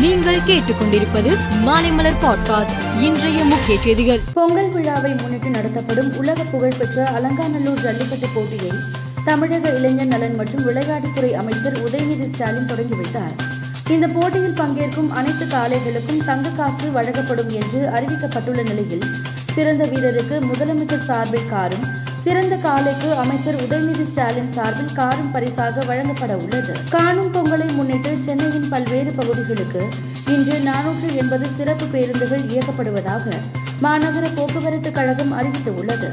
நீங்கள் கேட்டுக்கொண்டிருப்பது மாலைமலர் பாட்காஸ்ட் இன்றைய முக்கிய செய்திகள். பொங்கல் விழாவை முன்னிட்டு நடத்தப்படும் உலக புகழ்பெற்ற அலங்காநல்லூர் ஜல்லிக்கட்டு போட்டியை தமிழக இளைஞர் நலன் மற்றும் விளையாட்டுத்துறை அமைச்சர் உதயநிதி ஸ்டாலின் தொடங்கி வைத்தார். இந்த போட்டியில் பங்கேற்கும் அனைத்து காளைகளுக்கும் தங்க காசு வழங்கப்படும் என்று அறிவிக்கப்பட்டுள்ள நிலையில் சிறந்த வீரருக்கு முதலமைச்சர் சார்பில் காரும் சிறந்த காலைக்கு அமைச்சர் உதயநிதி ஸ்டாலின் சார்பில் காரும் பரிசாக வழங்கப்பட உள்ளது. காணும் பல்வேறு பகுதிகளுக்கு இன்று நானூற்று எண்பது சிறப்பு பேருந்துகள் இயக்கப்படுவதாக மாநகர போக்குவரத்து கழகம் அறிவித்துள்ளது.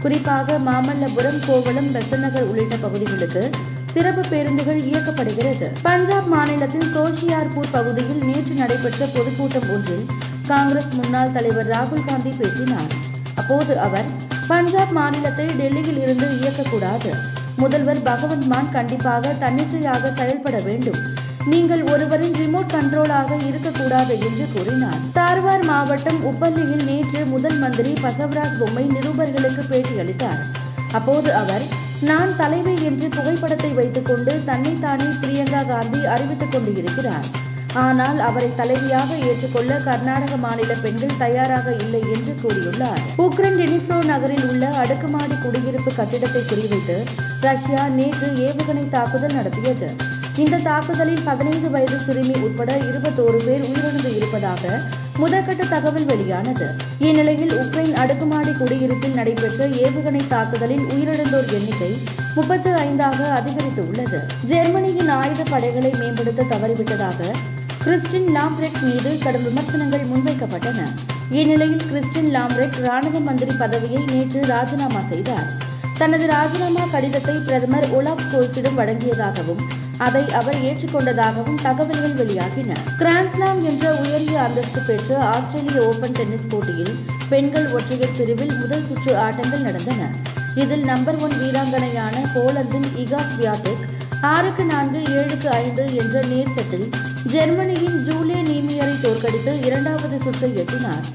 குறிப்பாக மாமல்லபுரம் கோவளம் பெசநகர் உள்ளிட்ட பகுதிகளுக்கு சிறப்பு பேருந்துகள் இயக்கப்படுகிறது. பஞ்சாப் மாநிலத்தின் சோஷியார்பூர் பகுதியில் நேற்று நடைபெற்ற பொதுக்கூட்டம் ஒன்றில் காங்கிரஸ் முன்னாள் தலைவர் ராகுல் காந்தி பேசினார். அப்போது அவர் பஞ்சாப் மாநிலத்தை டெல்லியில் இருந்து இயக்கக்கூடாது. முதல்வர் பகவந்த் மான் கண்டிப்பாக தன்னிச்சையாக செயல்பட வேண்டும். நீங்கள் ஒருவரின் ரிமோட் கண்ட்ரோலாக இருக்கக்கூடாது என்று கூறினார். தார்வார் மாவட்டம் உப்பள்ளியில் நேற்று முதல் மந்திரி பசவராஜ் பொம்மை நிருபர்களுக்கு பேட்டியளித்தார் அப்போது அவர் நான் தலைமை என்று புகைப்படத்தை வைத்துக்கொண்டு தன்னைத்தானே பிரியங்கா காந்தி அறிவித்துக் கொண்டு இருக்கிறார் ஆனால் அவரை தலைவியாக ஏற்றுக்கொள்ள கர்நாடக மாநில பெண்கள் தயாராக இல்லை என்று கூறியுள்ளார். உக்ரைன் டெனிஃப்ரோ நகரில் உள்ள அடுக்குமாடி குடியிருப்பு கட்டிடத்தை குறிவைத்து ரஷ்யா நேற்று ஏவுகணை தாக்குதல் நடத்தியது. இந்த தாக்குதலில் பதினைந்து வயது சிறுமி உட்பட இருபத்தோரு பேர் உயிரிழந்து இருப்பதாக முதற்கட்ட தகவல் வெளியானது. இந்நிலையில் உக்ரைன் அடுக்குமாடி குடியிருப்பில் நடைபெற்ற ஏவுகணை தாக்குதலில் உயிரிழந்தோர் எண்ணிக்கை முப்பத்து ஐந்தாக அதிகரித்து உள்ளது ஜெர்மனியின் ஆயுத படைகளை மேம்படுத்த தவறிவிட்டதாக கிறிஸ்டின் லாம்ரெட் மீது கடும் விமர்சனங்கள் முன்வைக்கப்பட்டன. இந்நிலையில் கிறிஸ்டின் லாம்ரெட் ராணுவ மந்திரி பதவியை நேற்று ராஜினாமா செய்தார். தனது ராஜினாமா கடிதத்தை பிரதமர் ஒலாப் கோல்ஸிடம் வழங்கியதாகவும் அதை அவர் ஏற்றுக்கொண்டதாகவும் தகவல்கள் வெளியாகின. கிராண்ட்ஸ்லாம் என்ற உயரிய அந்தஸ்து பெற்ற ஆஸ்திரேலிய ஓபன் டென்னிஸ் போட்டியில் பெண்கள் ஒற்றையர் பிரிவில் முதல் சுற்று ஆட்டங்கள் நடந்தன. இதில் நம்பர் ஒன் வீராங்கனையான போலந்தின் இகாஸ் வியாடெக் ஆறுக்கு நான்கு ஏழுக்கு ஐந்து என்ற நேர் செட்டில் ஜெர்மனியின் ஜூலிய நீமியரை தோற்கடித்து இரண்டாவது சுற்றை எட்டினார்.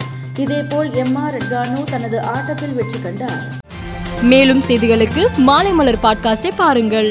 இதேபோல் எம் ஆர் ரெட்கானோ தனது ஆட்டத்தில் வெற்றி கண்டார். மேலும் செய்திகளுக்கு மாலைமலர் பாட்காஸ்டை பாருங்கள்.